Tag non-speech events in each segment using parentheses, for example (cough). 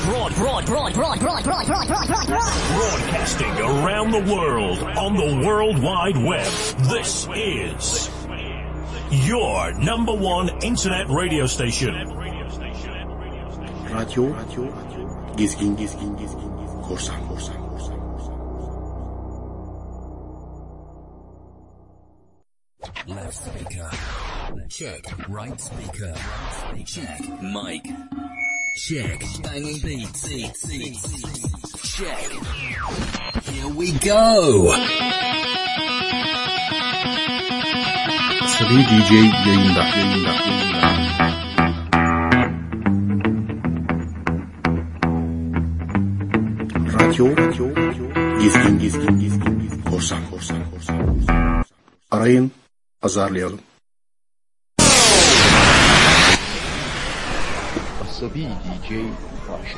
broad, broad, broad, broad, broad, broad, broad, broad, broad, broad, broad. Broadcasting around the world on the World Wide Web. This is your number one internet radio station. Radyo, Gezgin, Gezgin, Gezgin, Korsan, Korsan, Korsan. Left speaker. Check. Right speaker. Check. Mic. Check. Banging beats. Check. Here we go. Sabi DJ yayında, yayında, yayında. Radyo, Radyo, Gezgin, Gezgin, Gezgin, Gezgin, Korsan, Korsan, Korsan. Arayın, azarlayalım. SB d j wash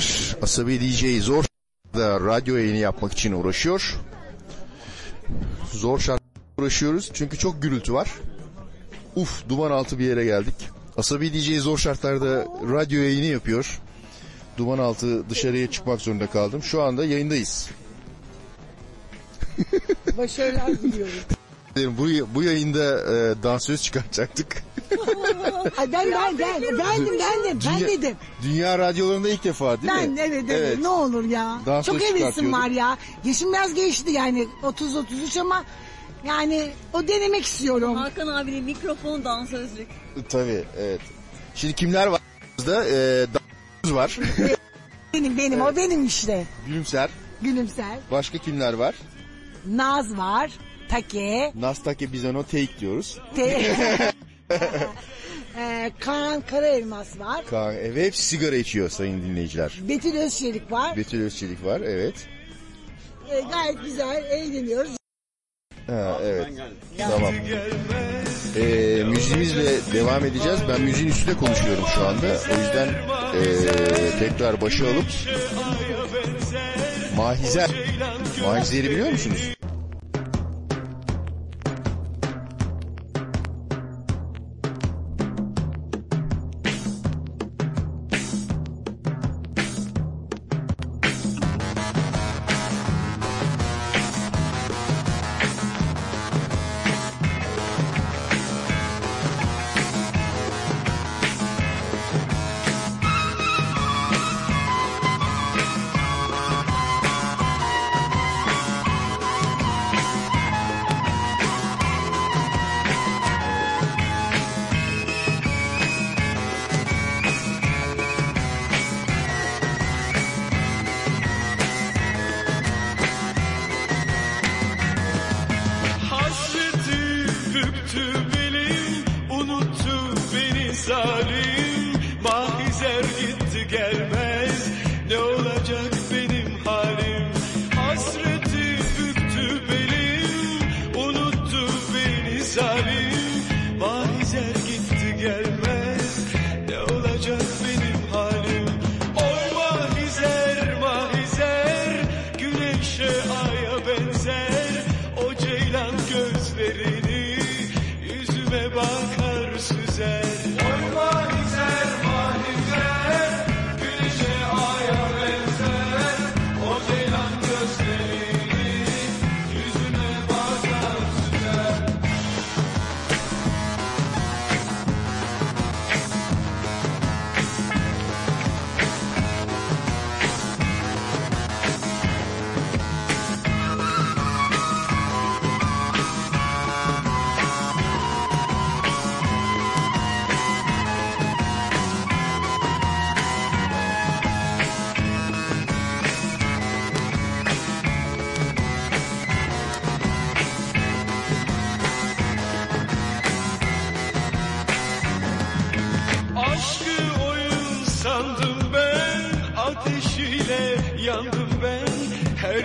geceler. Asabi DJ zor da radyo yayını yapmak için uğraşıyor. Zor şart uğraşıyoruz çünkü çok gürültü var. Uf duman altı bir yere geldik. Asabi DJ zor şartlarda radyo yayını yapıyor. Duman altı dışarıya çıkmak zorunda kaldım. Şu anda yayındayız. Başarılar diliyorum. (laughs) Bu, bu yayında e, dansöz çıkartacaktık. (laughs) Ay ben ben ben bendim bendim ben Dünya- dedim. Dünya radyolarında ilk defa değil Ben mi? evet, evet ne olur ya. Dans Çok hevesim çıkartıyorduk. var ya. Yaşım biraz geçti yani 30 33 ama yani o denemek istiyorum. Hakan abinin mikrofon dansözlük. Tabii evet. Şimdi kimler var? Bizde e, dansöz var. (laughs) Benim benim o benim işte. Gülümser. Gülümser. Başka kimler var? Naz var. Take. Nastake Bizano Take diyoruz. Te (laughs) Ee, Kaan Karaelmas var. Kaan, evet, sigara içiyor sayın dinleyiciler. Betül Özçelik var. Betül Özçelik var evet. Ee, gayet güzel eğleniyoruz. Ha, evet. Tamam. Ee, müziğimizle devam edeceğiz. Ben müziğin üstüne konuşuyorum şu anda. O yüzden ee, tekrar başa alıp Mahizer. Mahizer'i biliyor musunuz?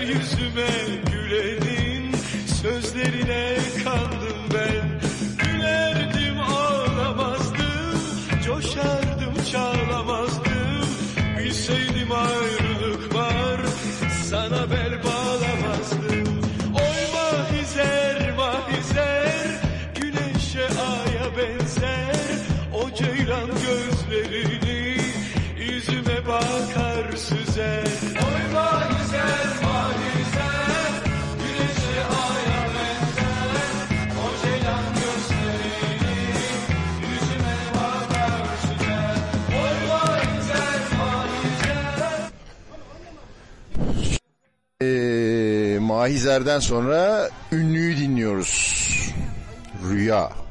Yüzüme Mahizer'den sonra ünlüyü dinliyoruz. Rüya.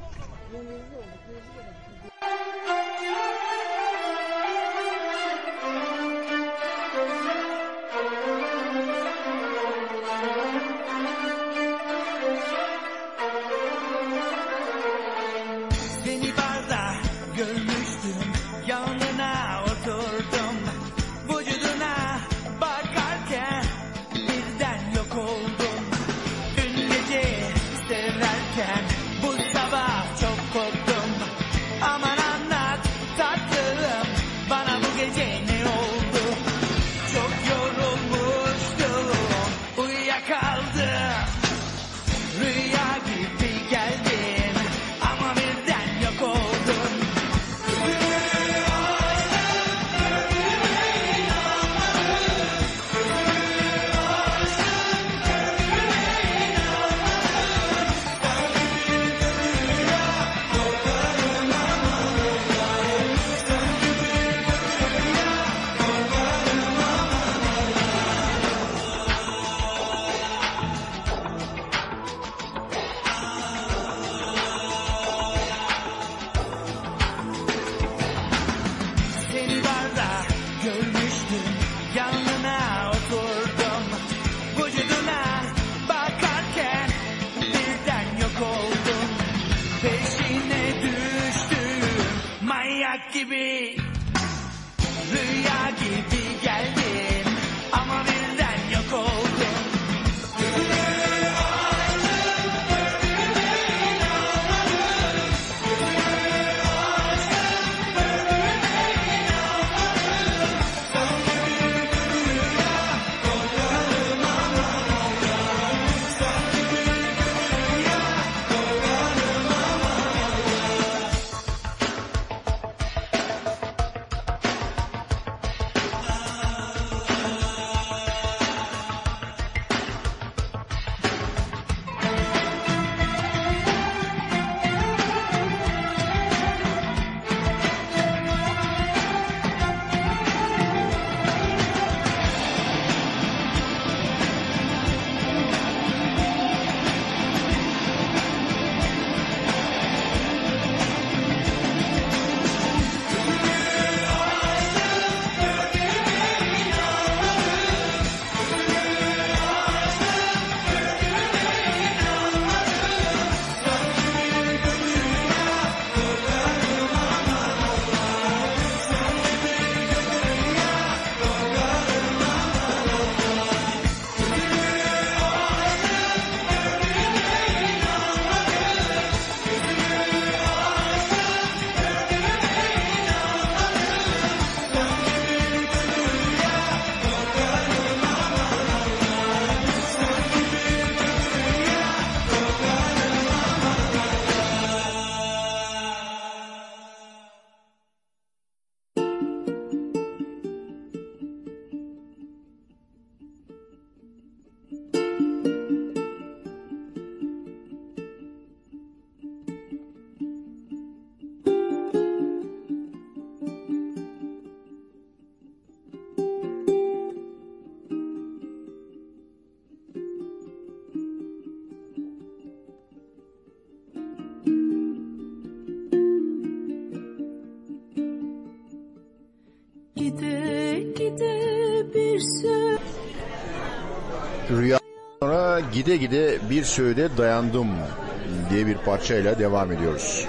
gide gide bir söğüde dayandım diye bir parçayla devam ediyoruz.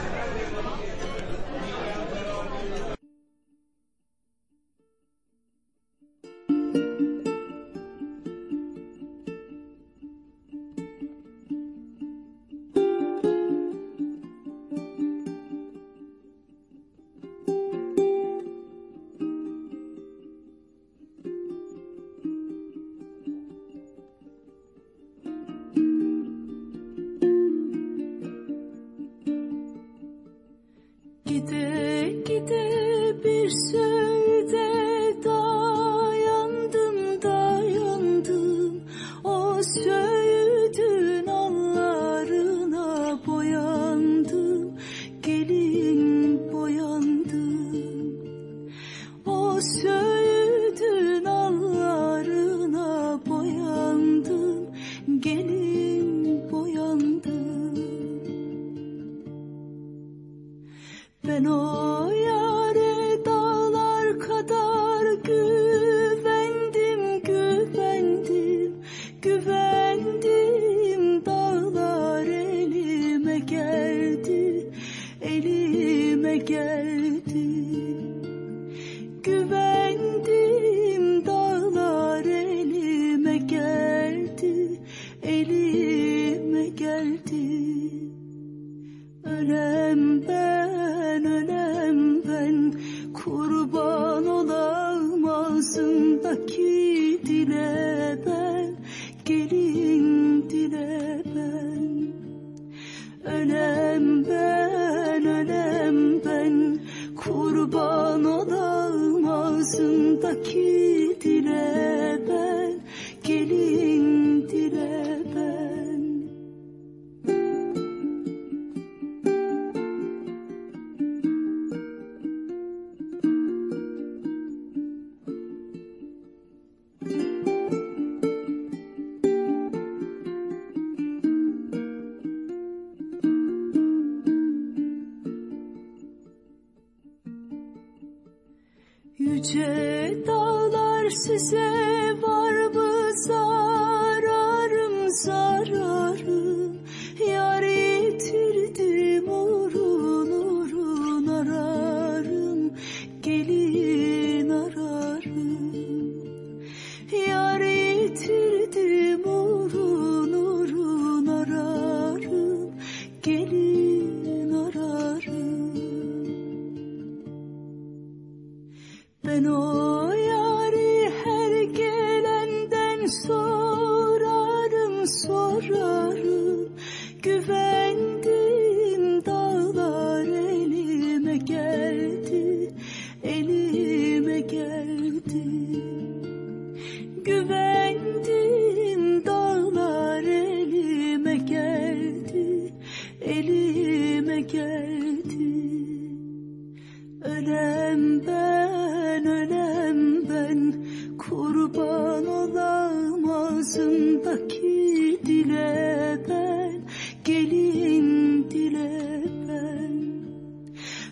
dile ben.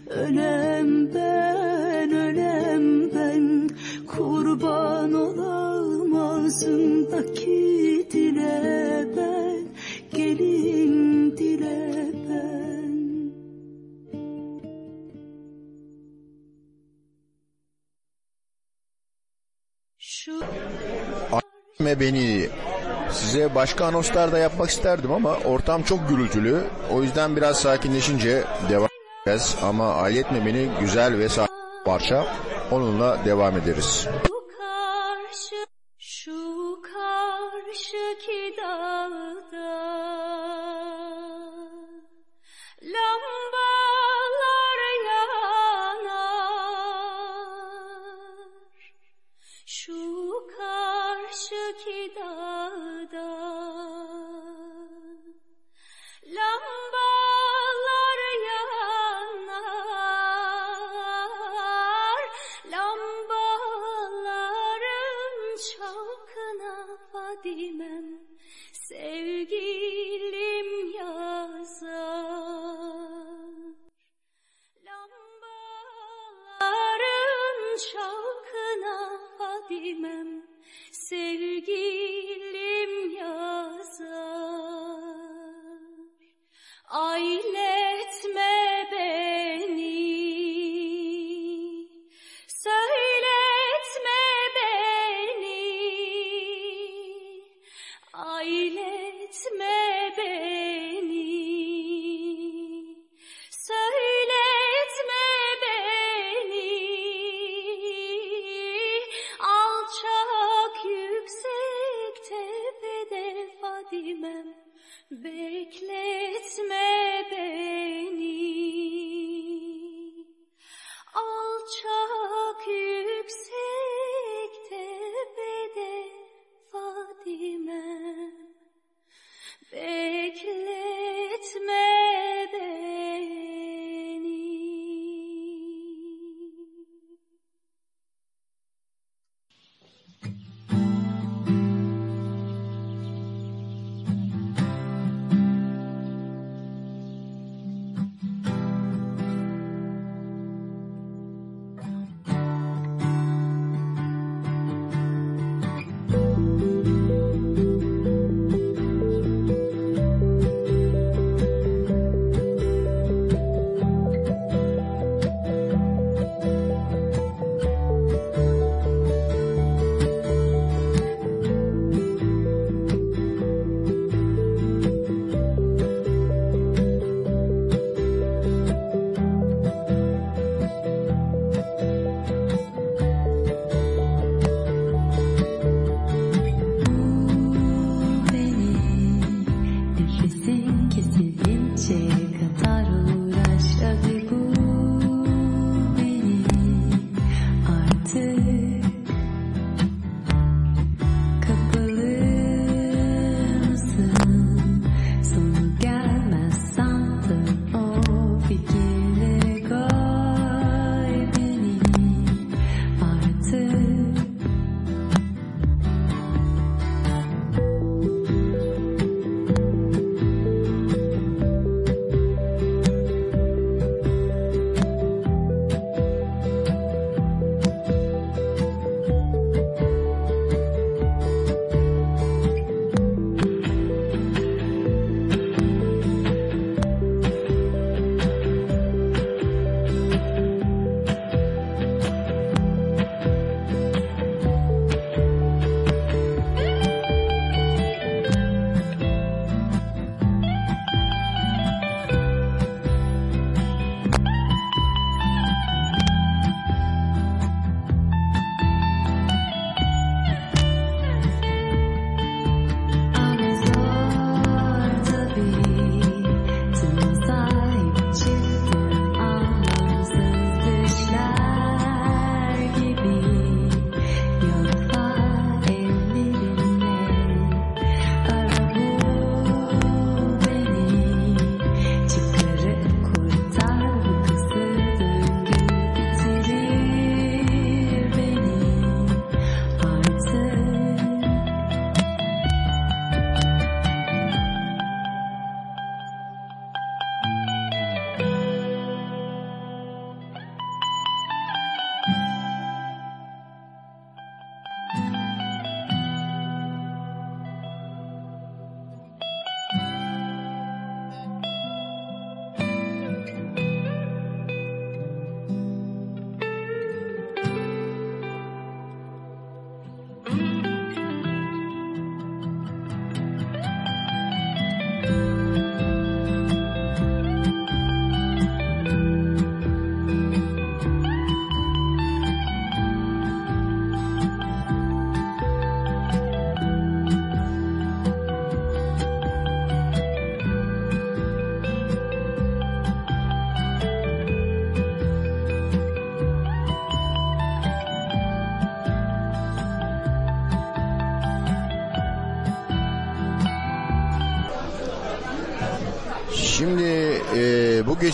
Ölem ben, ölem ben. Kurban olam ağzındaki dile ben. Gelin dile ben. Şu... Affetme beni. Size başka anonslar da yapmak isterdim ama ortam çok gürültülü. O yüzden biraz sakinleşince devam edeceğiz. Ama Ayetme beni güzel ve sakin parça. Onunla devam ederiz.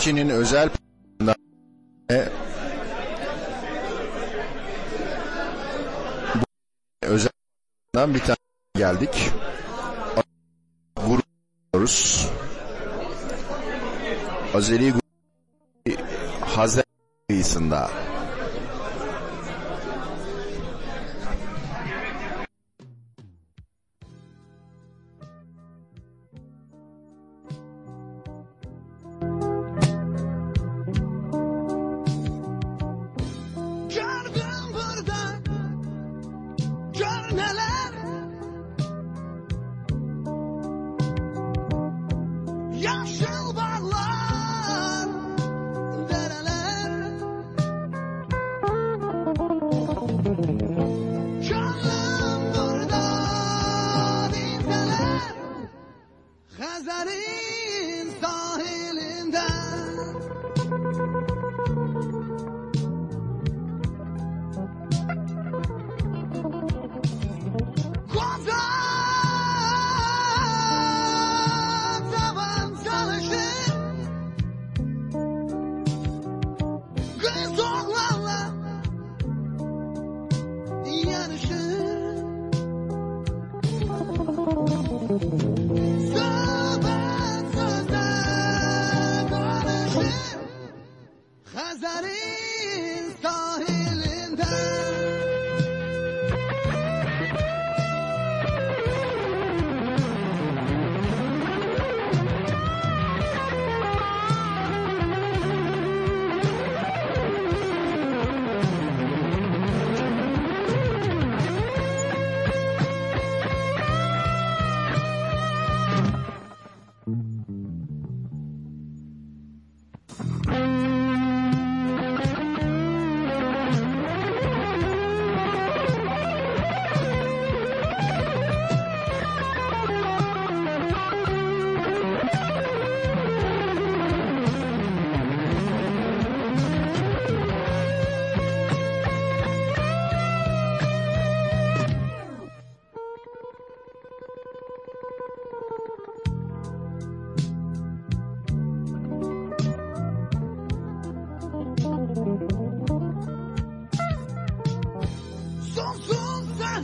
Gazetecinin özel bu özelden bir tane geldik. Grubuyoruz. Azeri grubu Hazer kıyısında.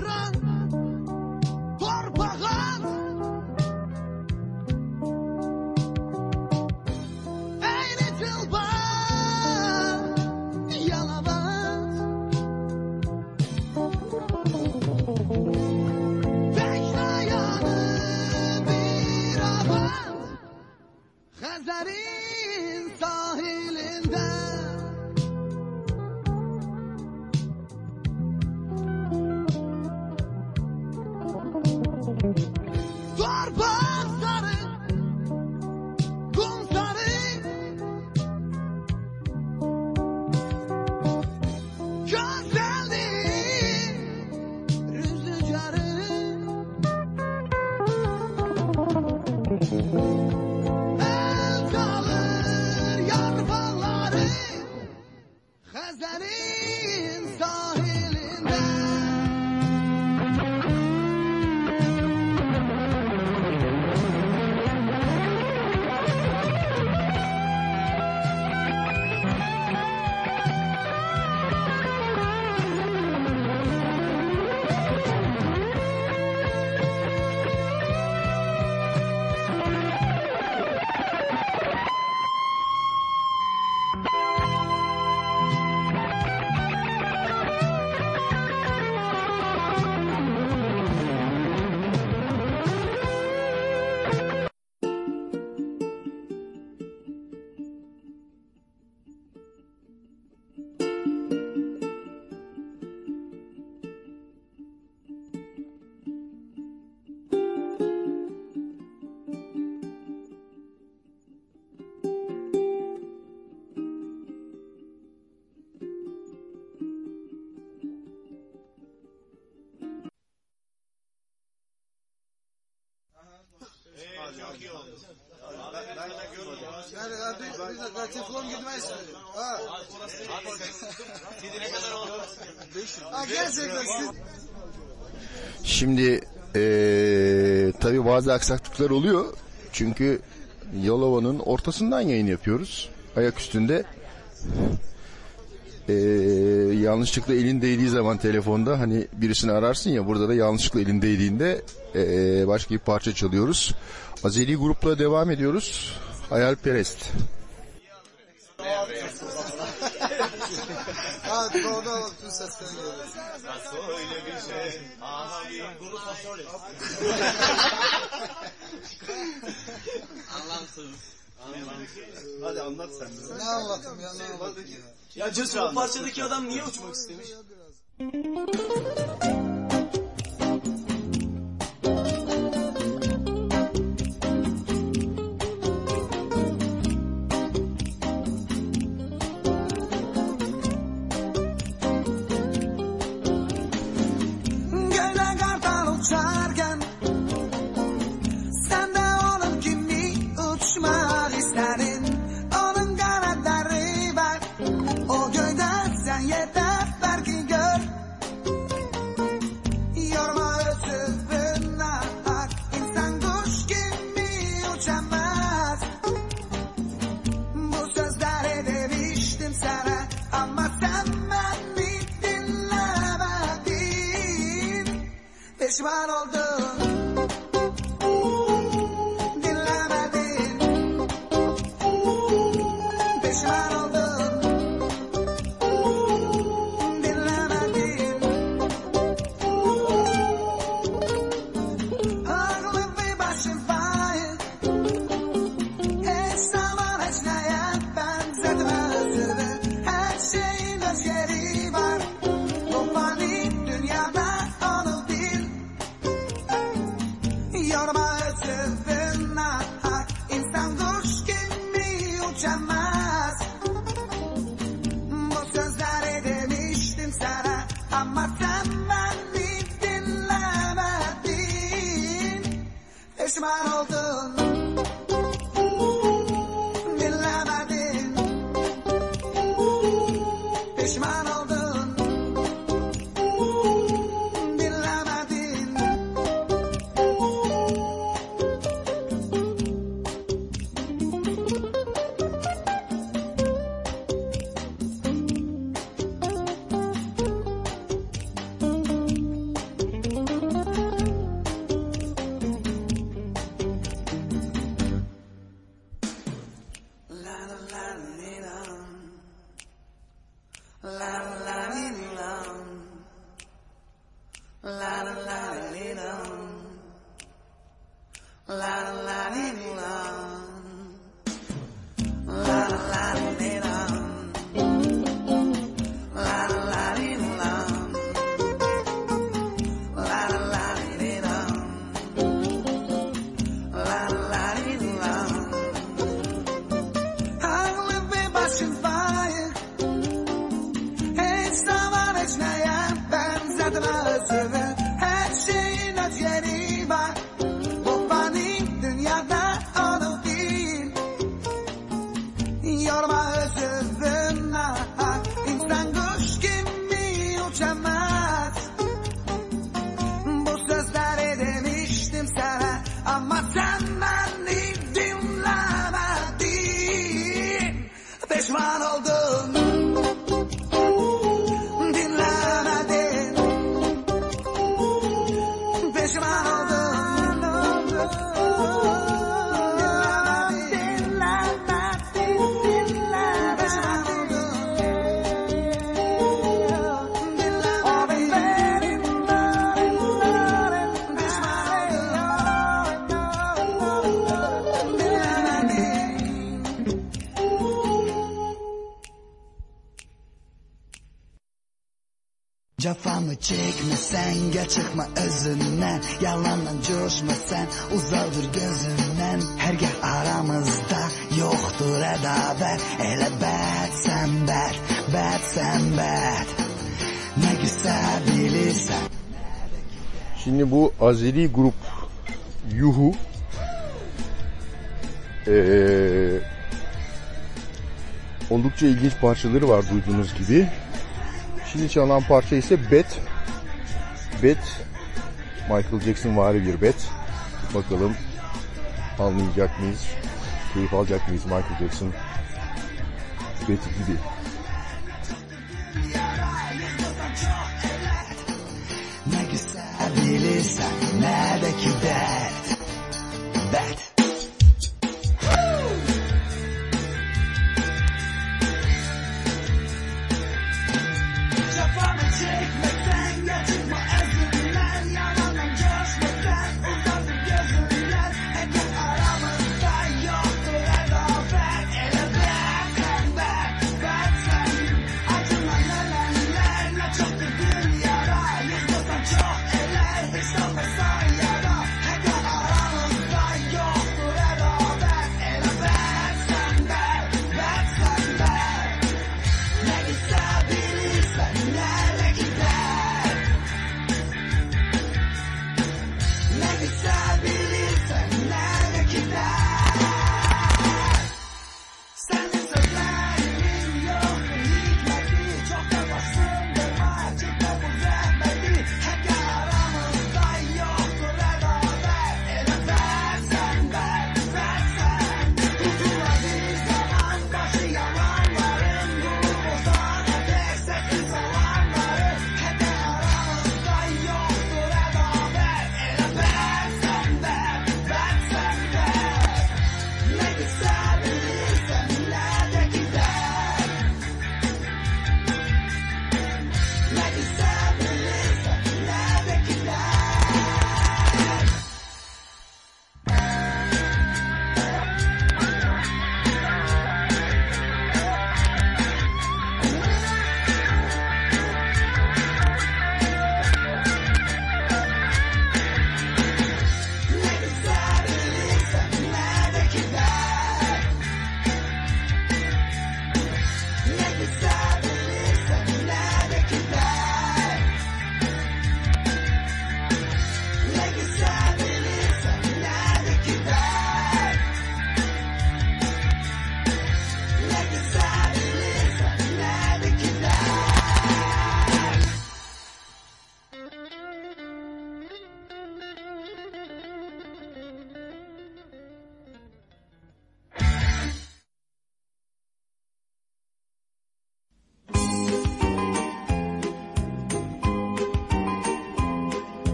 Run. Şimdi eee tabi bazı aksaklıklar oluyor. Çünkü Yalova'nın ortasından yayın yapıyoruz. Ayak üstünde. Eee, yanlışlıkla elin değdiği zaman telefonda hani birisini ararsın ya burada da yanlışlıkla elin değdiğinde eee, başka bir parça çalıyoruz. Azeri grupla devam ediyoruz. Hayalperest. Ha doğru tüm sesler geliyor. Söyle bir şey. Aha bir grup fasulye. Anlamsız. Hadi anlat sen bize. Ne anlatayım ya ne anlatayım ya. Ya Cesur bu parçadaki adam niye uçmak istemiş? Cafamı çekme sen gel çıkma özünden. Yalandan coşma sen uzaldır gözünden. Her gel aramızda yoktur edabet Ele bet sen bet bet sen bet. Ne güzel bilirsen. Şimdi bu Azeri grup Yuhu eee, oldukça ilginç parçaları var duyduğunuz gibi. Şimdi çalan parça ise Bet. Bet Michael Jackson vari bir bet. Bakalım anlayacak mıyız? Keyif alacak mıyız Michael Jackson beti gibi. Ne güzel bilirsen neredeki dert Bet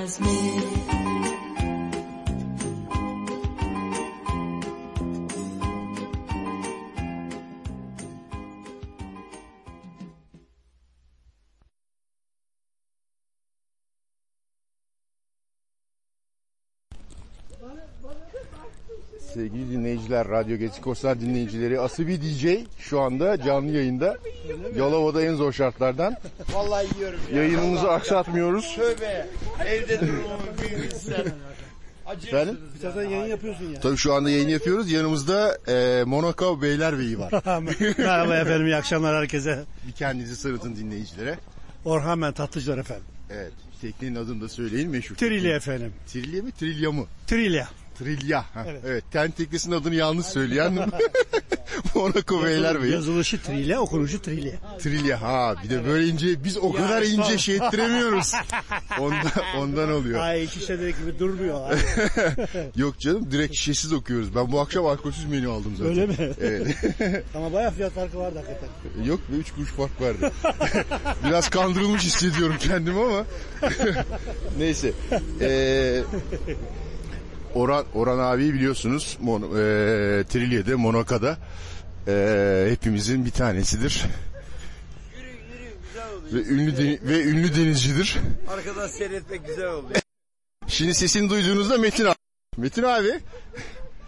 Yetmez mi dinleyiciler, Radyo Gezi Korsar dinleyicileri, Asibi DJ şu anda canlı yayında. Yalova'da en zor şartlardan. Vallahi yiyorum ya. Yayınımızı aksatmıyoruz. Tövbe. Evde bilsen. Efendim? Bir taraftan yayın yapıyorsun ya. Tabii şu anda yayın yapıyoruz. Yanımızda e, Monaco Beylerbeyi var. (laughs) Merhaba efendim, iyi akşamlar herkese. Bir kendinizi sırıtın dinleyicilere. Orhan ben Tatlıcılar efendim. Evet, teknenin adını da söyleyin meşhur. Trilya efendim. Trilya mı, Trilya mı? Trilya. Trilya. ha, Evet. Evet. Ten teknesinin adını yanlış söyleyen (laughs) (laughs) Monaco Beylerbeyi. Yazılışı Trilya, okunuşu Trilya. Trilya ha bir de böyle ince biz o Ya, kadar ince şey ettiremiyoruz. (laughs) Ondan, ondan oluyor. Ay iki şişedeki gibi durmuyor. Yok canım direkt şişesiz okuyoruz. Ben bu akşam alkolsüz menü aldım zaten. Öyle mi? Evet. Ama bayağı fiyat farkı vardı hakikaten. Yok be 3 kuruş fark vardı. Biraz kandırılmış hissediyorum kendimi ama. Neyse. Ee, Orhan, Orhan abi biliyorsunuz Mon, e, Trilya'da, Monaco'da e, hepimizin bir tanesidir. Ve ünlü, deni- ve ünlü denizcidir. Arkadan seyretmek güzel oluyor. Şimdi sesini duyduğunuzda Metin abi. Metin abi.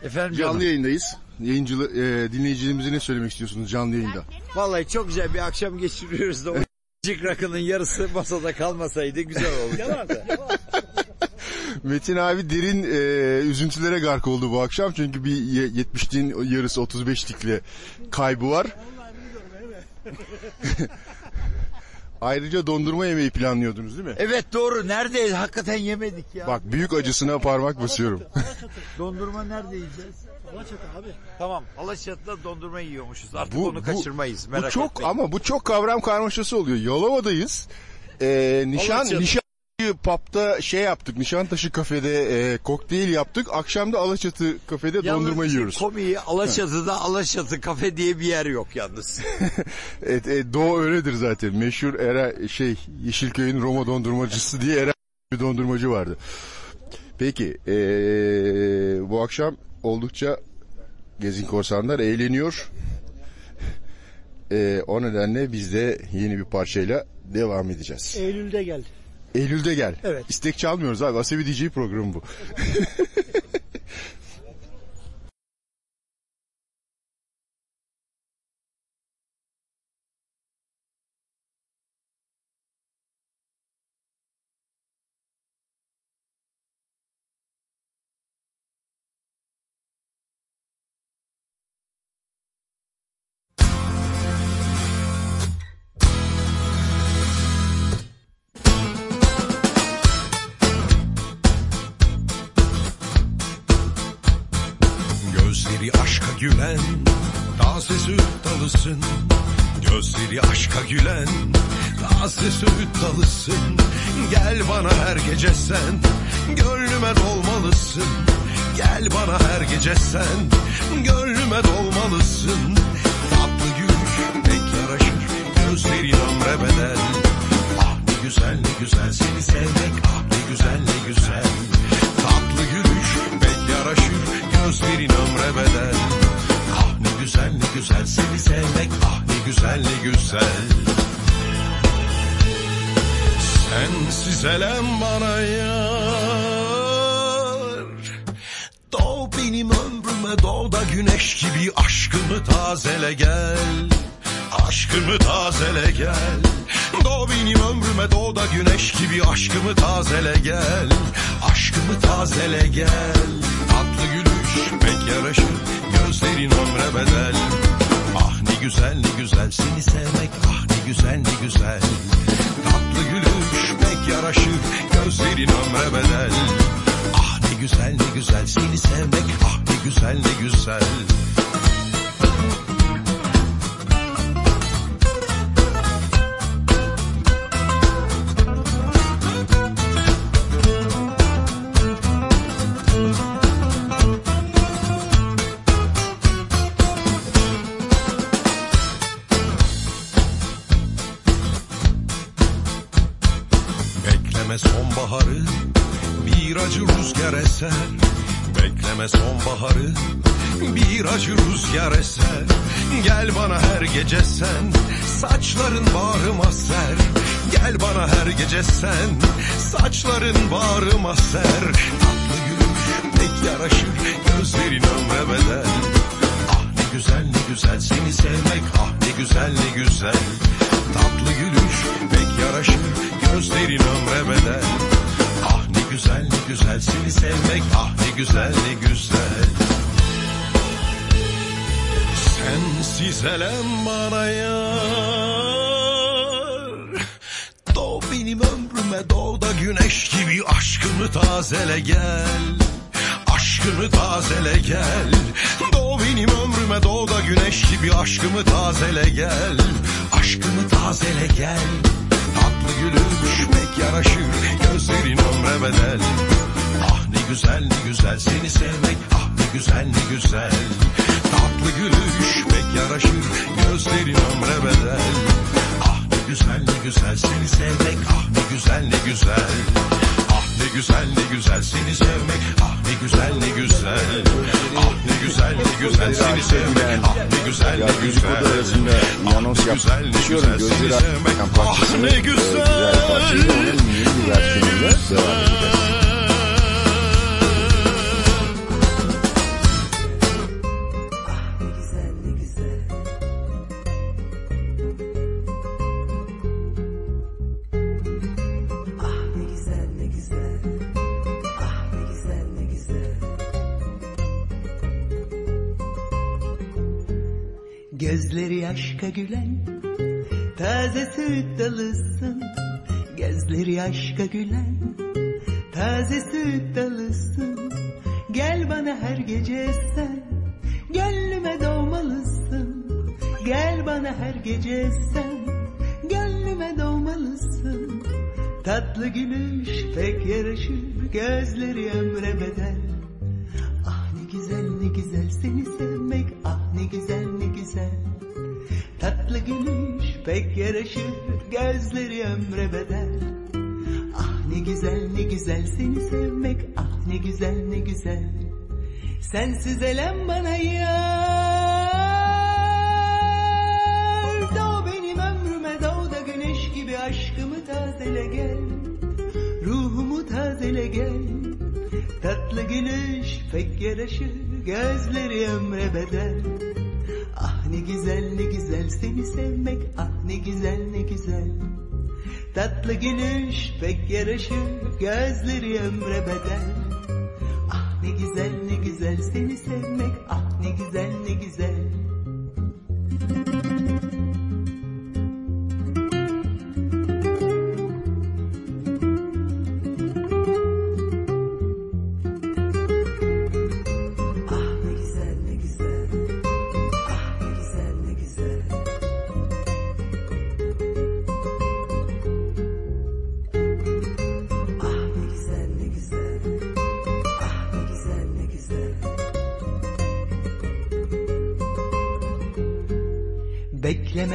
Efendim Canlı canım. yayındayız. Yayıncılı, e, dinleyicilerimize ne söylemek istiyorsunuz canlı yayında? Vallahi çok güzel bir akşam geçiriyoruz da o (laughs) cik rakının yarısı masada kalmasaydı güzel olurdu. Metin abi derin e, üzüntülere gark oldu bu akşam. Çünkü bir ye- 70'liğin yarısı 35'likle kaybı var. (laughs) Ayrıca dondurma yemeyi planlıyordunuz değil mi? Evet doğru. Nerede? Hakikaten yemedik ya. Bak büyük acısına parmak basıyorum. (laughs) Dondurma nerede yiyeceğiz? Alaçatı abi. Tamam. Alaçatı'da dondurma yiyormuşuz. Artık Bu- onu bu- kaçırmayız. bu Merak çok etmeyin. ama bu çok kavram karmaşası oluyor. Yalova'dayız. Ee, nişan Alaçatı. nişan pub'da şey yaptık. Nişantaşı kafede e, kokteyl yaptık. Akşam da Alaçatı kafede Yalnız dondurma işin yiyoruz. Komiği Alaçatı'da Alaçatı kafe diye bir yer yok yalnız. (laughs) Evet, e, Doğu öyledir zaten. Meşhur Era şey Yeşilköy'ün Roma dondurmacısı diye Era bir dondurmacı vardı. Peki e, bu akşam oldukça Gezin Korsanlar eğleniyor. E, o nedenle biz de yeni bir parçayla devam edeceğiz. Eylül'de gel. Eylül'de gel. Evet. İstek çalmıyoruz abi. Asabi DJ programı bu. Gözleri aşka gülen Taze süt dalısın. Gel bana her gece sen Gönlüme dolmalısın. Gel bana her gece sen Gönlüme dolmalısın. Tatlı gülüş pek yaraşır Gözlerin ömre bedel. Ah ne güzel ne güzel seni sevmek Ah ne güzel ne güzel. Tatlı gülüş pek yaraşır Gözlerin ömre bedel. Ah ne güzel ne güzel seni sevmek Ah güzel güzel. Sensiz elem bana yar. Doğ benim ömrüme doğ da güneş gibi aşkımı tazele gel. Aşkımı tazele gel. Doğ benim ömrüme doğ da güneş gibi aşkımı tazele gel. Aşkımı tazele gel. Tatlı gülüş pek yaraşır Gözlerin ömre bedel güzel ne güzel seni sevmek. Ah ne güzel ne güzel. Tatlı gülüş pek yaraşır Gözlerin ömre bedel. Ah ne güzel ne güzel seni sevmek. Ah ne güzel ne güzel Bekleme sonbaharı bir acı rüzgar eser. Gel bana her gece sen saçların bağrıma ser. Gel bana her gece sen saçların bağrıma ser. Tatlı gülüş pek yaraşır gözlerin ömre bedel. Ah ne güzel ne güzel seni sevmek ah ne güzel ne güzel. Tatlı gülüş pek yaraşır gözlerin ömre bedel güzel ne güzel. Seni sevmek ah ne güzel ne güzel. Sensiz elem bana yar. Doğ benim ömrüme doğ da güneş gibi aşkımı tazele gel. Aşkımı tazele gel. Doğ benim ömrüme doğ da güneş gibi aşkımı tazele gel. Aşkımı tazele gel gülüş pek yaraşır Gözlerin ömre bedel. Ah ne güzel ne güzel seni sevmek Ah ne güzel ne güzel. Tatlı gülüş pek yaraşır Gözlerin ömre bedel. Ah ne güzel ne güzel seni sevmek Ah ne güzel ne güzel ne güzel ne güzel seni sevmek. Ah ne güzel ne güzel. Ah ne güzel ne güzel seni sevmek. Ah ne güzel ne güzel. Ah ne güzel ne güzel seni sevmek. Ah ne güzel. Parçayla onun Aşka gülen Taze süt dalısın. Gözleri aşka gülen Taze süt dalısın. Gel bana her gece sen Gönlüme doğmalısın. Gel bana her gece sen Gönlüme doğmalısın. Tatlı gülüş pek yaraşır Gözleri ömre bedel. Ah ne güzel ne güzel seni sevmek Ah ne güzel ne güzel Tatlı gülüş pek yaraşır Gözleri ömre bedel. Ah ne güzel ne güzel seni sevmek Ah ne güzel ne güzel. Sensiz elem bana yar. Doğ benim ömrüme doğ da güneş gibi Aşkımı tazele gel. Ruhumu tazele gel. Tatlı gülüş pek yaraşır Gözleri ömre bedel ne güzel ne güzel seni sevmek. Ah ne güzel ne güzel. Tatlı gülüş pek yaraşır Gözleri ömre bedel. Ah ne güzel ne güzel seni sevmek. Ah ne güzel ne güzel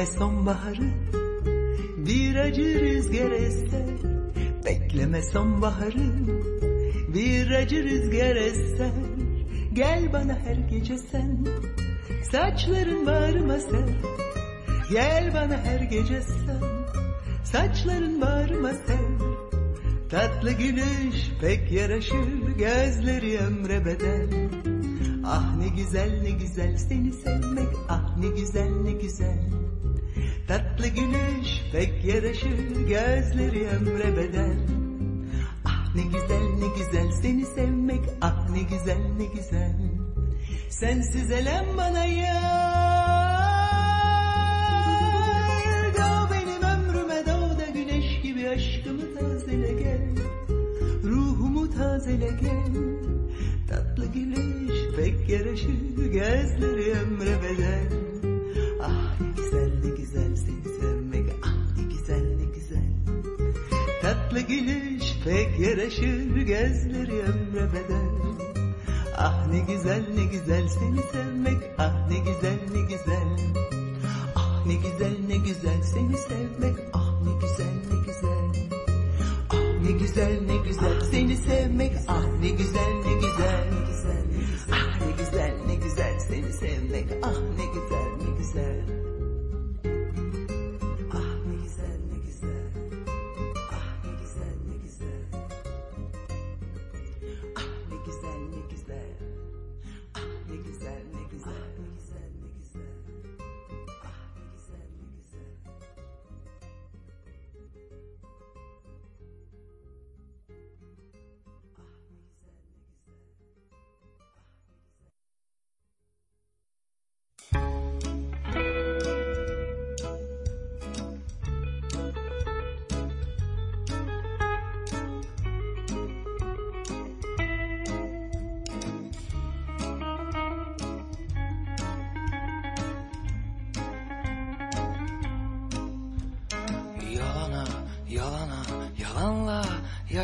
sonbaharı bir acı rüzgar eser Bekleme sonbaharı bir acı rüzgar eser Gel bana her gece sen Saçların bağrıma ser Gel bana her gece sen Saçların bağrıma ser Tatlı gülüş pek yaraşır Gözleri ömre bedel. Ah ne güzel ne güzel seni sevmek Ah ne güzel ne güzel Tatlı gülüş pek yaraşır Gözleri ömre bedel. Ah ne güzel ne güzel seni sevmek Ah ne güzel ne güzel. Sensiz elem bana yar. Doğ benim ömrüme doğ da güneş gibi Aşkımı tazele gel. Ruhumu tazele gel. Tatlı gülüş pek yaraşır Gözleri ömre bedel. Ah yaraşır Gözleri ömre bedel. Ah ne güzel ne güzel seni sevmek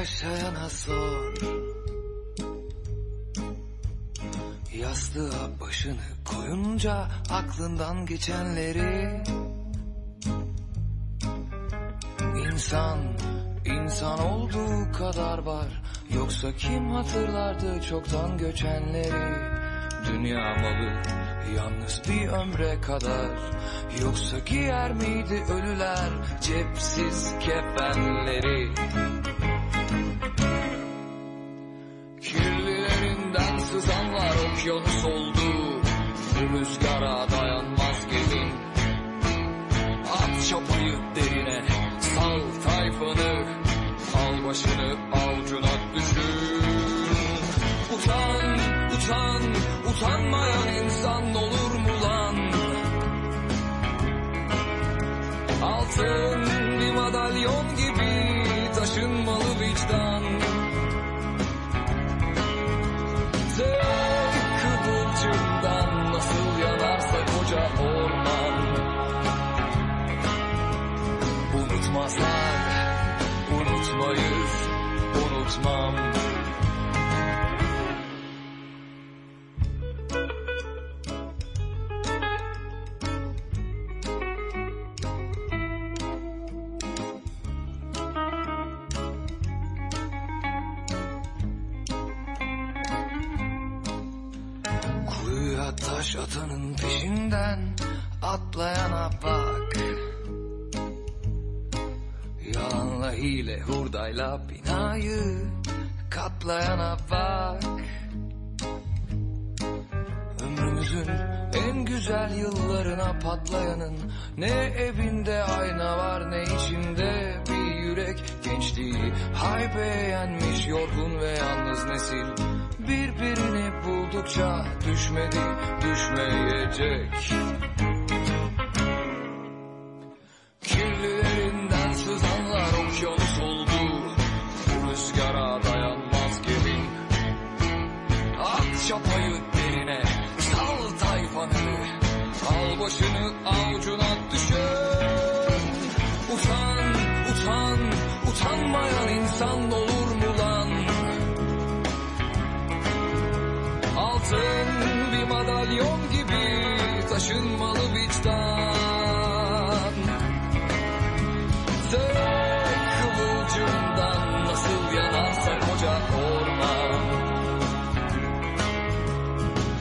yaşayana sor. Yastığa başını koyunca aklından geçenleri. İnsan, insan olduğu kadar var. Yoksa kim hatırlardı çoktan göçenleri? Dünya malı yalnız bir ömre kadar. Yoksa giyer miydi ölüler cepsiz kefenleri sızanlar okyanus oldu. Bu rüzgara dayanmaz gemin At çapayı derine Sal tayfanı. Al başını avcuna düşür Utan, utan, utanmayan insan olur mu lan? Altın bir madalyon gibi taşınmalı. Unutmam Kuyuya taş atanın peşinden atlayana bak hile hurdayla binayı katlayana bak. Ömrümüzün en güzel yıllarına patlayanın Ne evinde ayna var ne içinde bir yürek Gençliği. Haybe yenmiş yorgun ve yalnız nesil Birbirini buldukça düşmedi düşmeyecek taşınmalı vicdan. Tek kıvılcımdan nasıl yanarsa koca orman?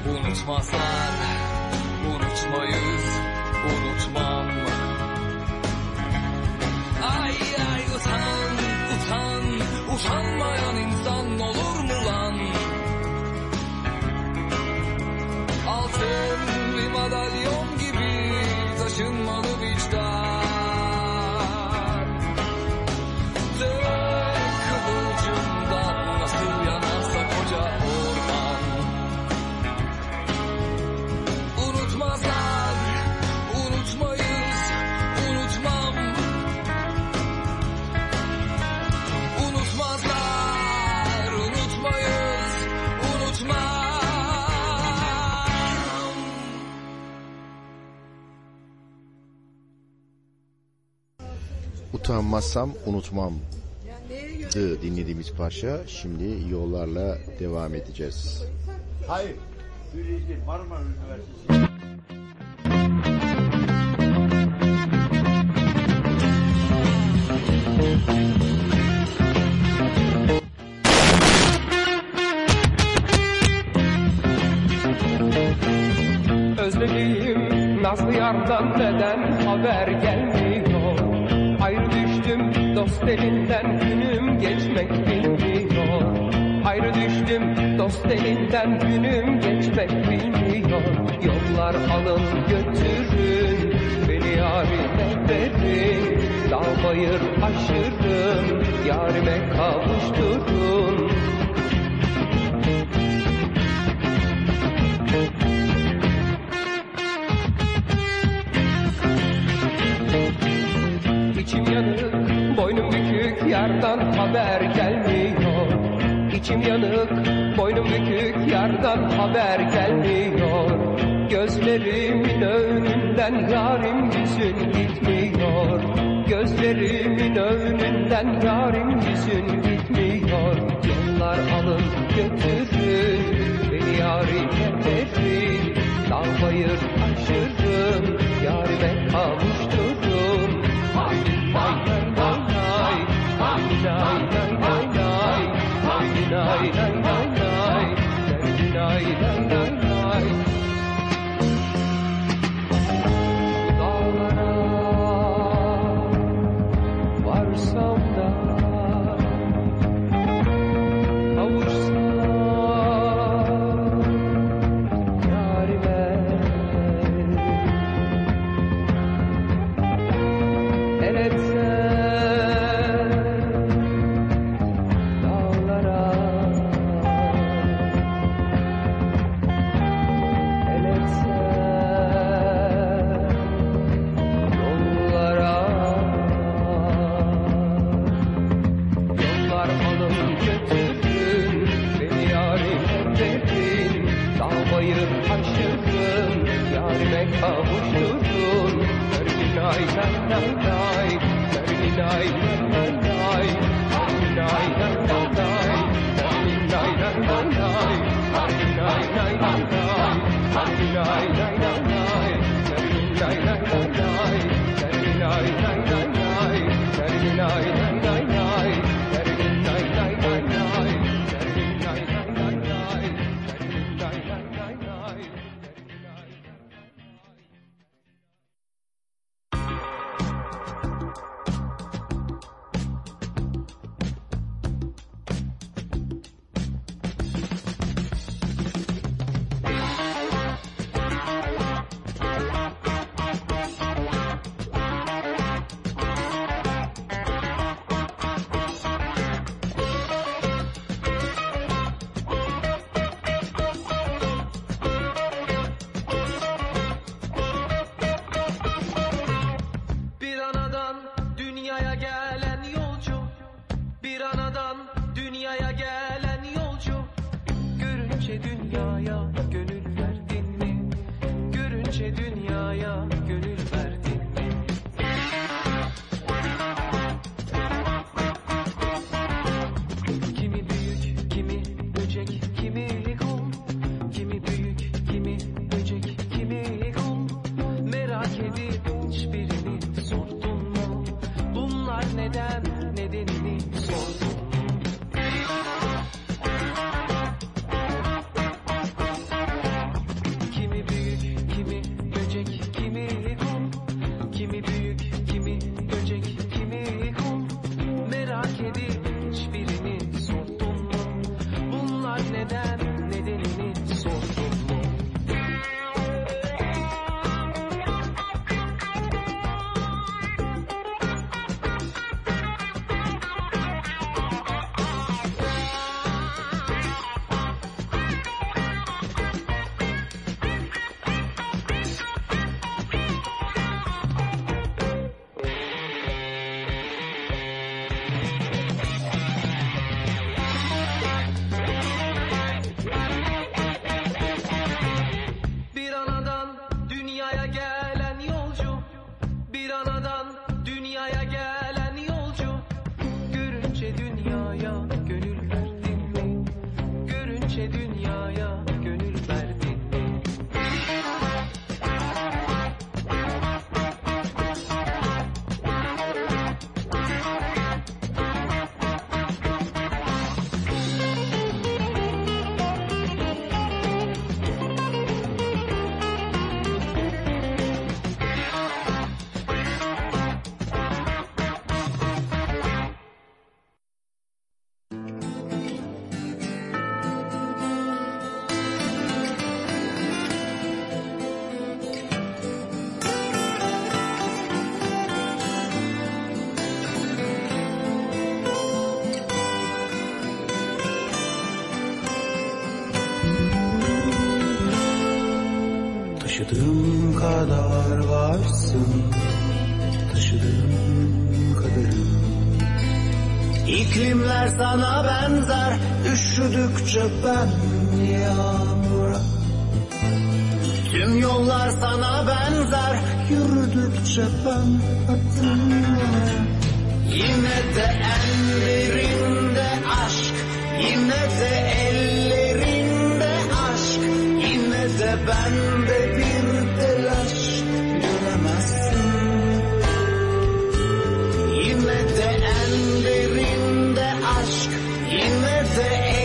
Unutmazlar, Utanmazsam unutmam. Dinlediğimiz parça. Şimdi yollarla devam edeceğiz. Hayır. Birinci Marmara Üniversitesi. Özlediğim Nazlı yardan neden haber gelmiyor elinden günüm geçmek bilmiyor Yollar alın götürün. Beni yarime verin Dağ bayır aşırın. Yarime kavuşturun bükük, yardan haber gelmiyor. Gözlerimin önünden yarim yüzün götürsün Beni yarime desin Dağ bayır aşırsın Yarime kavuştursun Ferminay nay nay nay Ferminay nay nay nay Ferminay nay nay kadar varsın taşıdığım kadarım. İklimler sana benzer üşüdükçe ben yağmura. Tüm yollar sana benzer yürüdükçe ben hatırla. Yine de en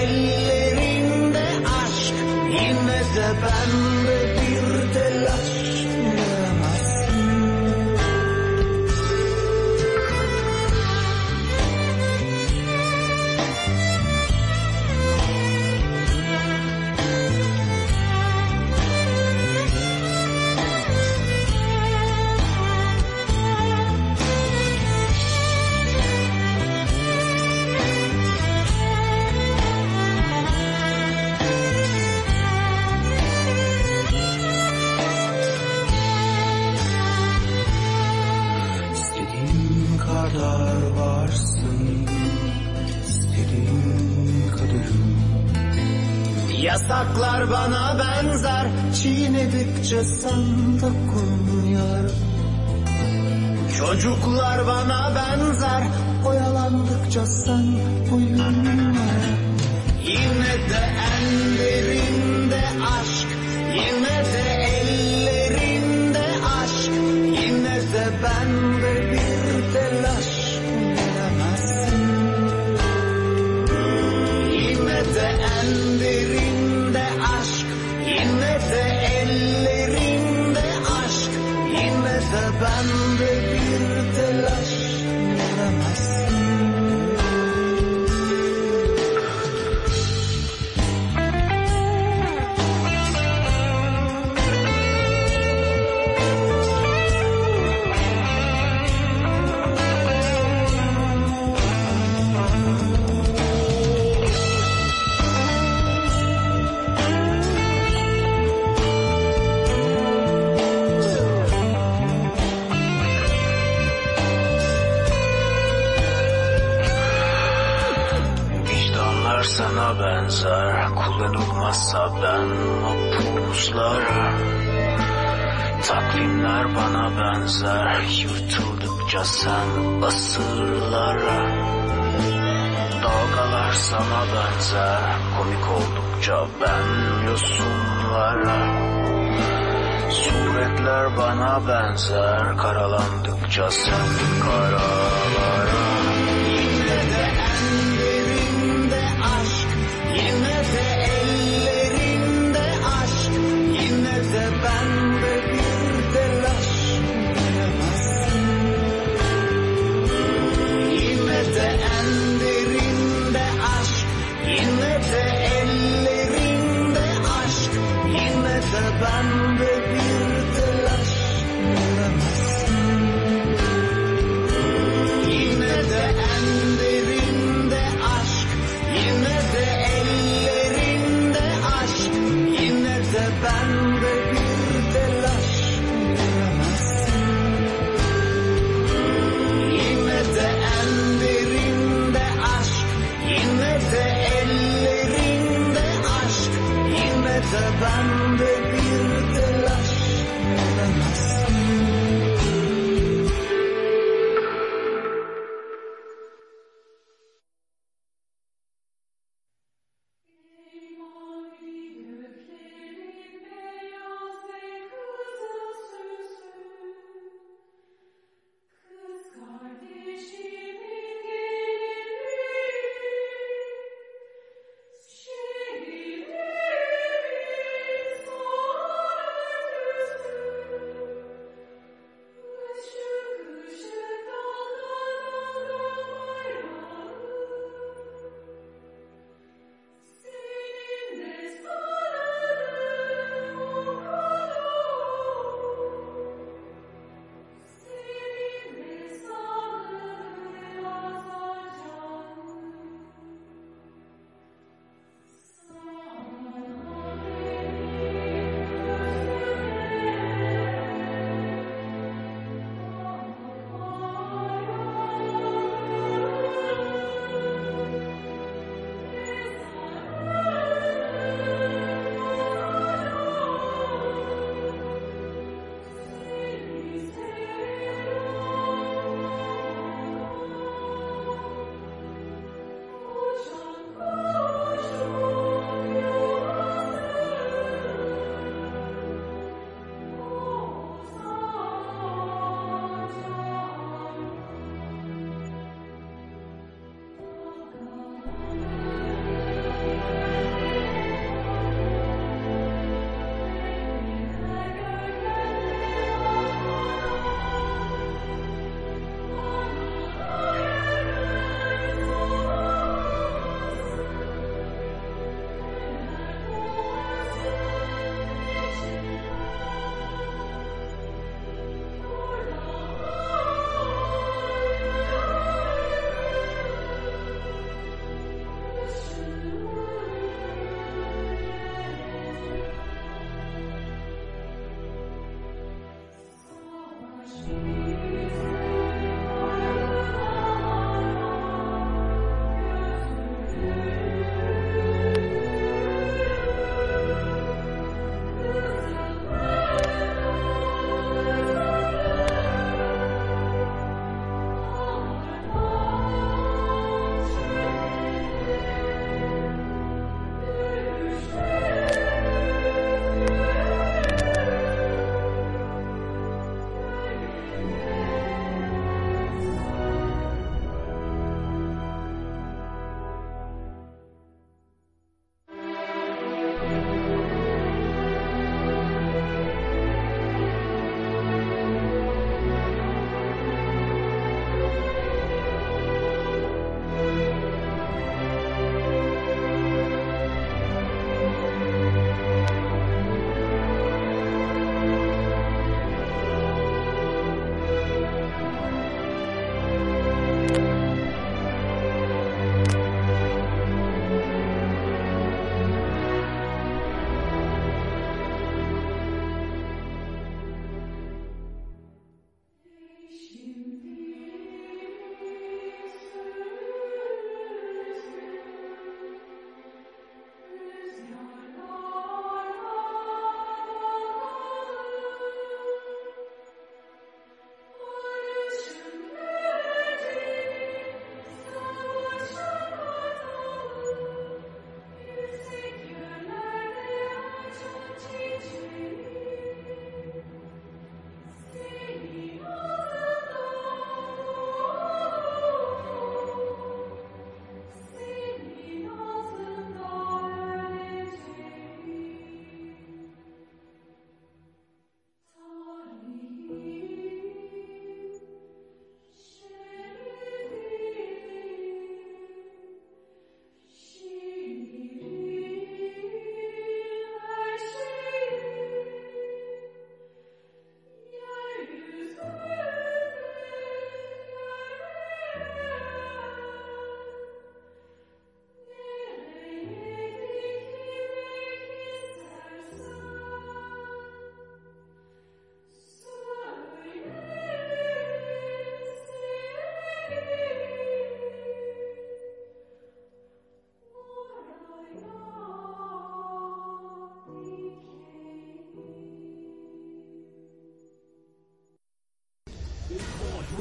ellerinde aşk yine de bende. açıkça sandık kurmuyor Çocuklar bana benzer. Oyalandıkça sen uyumuyor sen asırlara Dalgalar sana benzer. Komik oldukça ben yosunlara Suretler bana benzer. Karalandıkça sen karalara.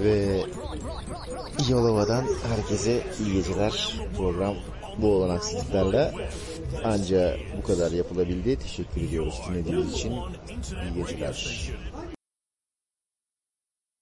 Ve Yalova'dan herkese iyi geceler. Program bu olanaksızlıklarla anca bu kadar yapılabildi. Teşekkür ediyoruz dinlediğiniz için. İyi geceler.